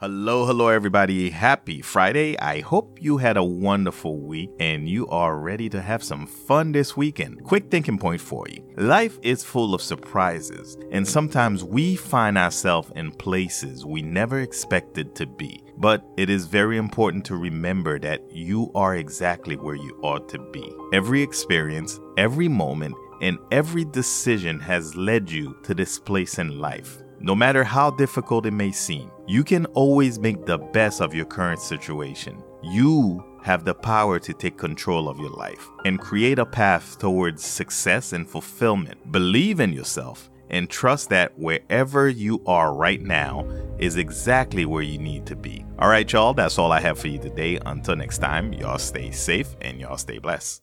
Hello, hello, everybody. Happy Friday. I hope you had a wonderful week and you are ready to have some fun this weekend. Quick thinking point for you life is full of surprises, and sometimes we find ourselves in places we never expected to be. But it is very important to remember that you are exactly where you ought to be. Every experience, every moment, and every decision has led you to this place in life. No matter how difficult it may seem, you can always make the best of your current situation. You have the power to take control of your life and create a path towards success and fulfillment. Believe in yourself and trust that wherever you are right now is exactly where you need to be. All right, y'all, that's all I have for you today. Until next time, y'all stay safe and y'all stay blessed.